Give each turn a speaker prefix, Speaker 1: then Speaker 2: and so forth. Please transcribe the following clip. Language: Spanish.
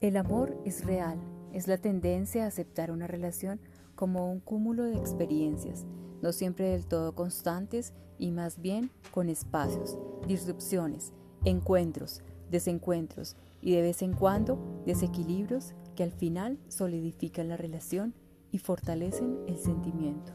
Speaker 1: El amor es real, es la tendencia a aceptar una relación como un cúmulo de experiencias, no siempre del todo constantes y más bien con espacios, disrupciones, encuentros, desencuentros y de vez en cuando desequilibrios que al final solidifican la relación y fortalecen el sentimiento.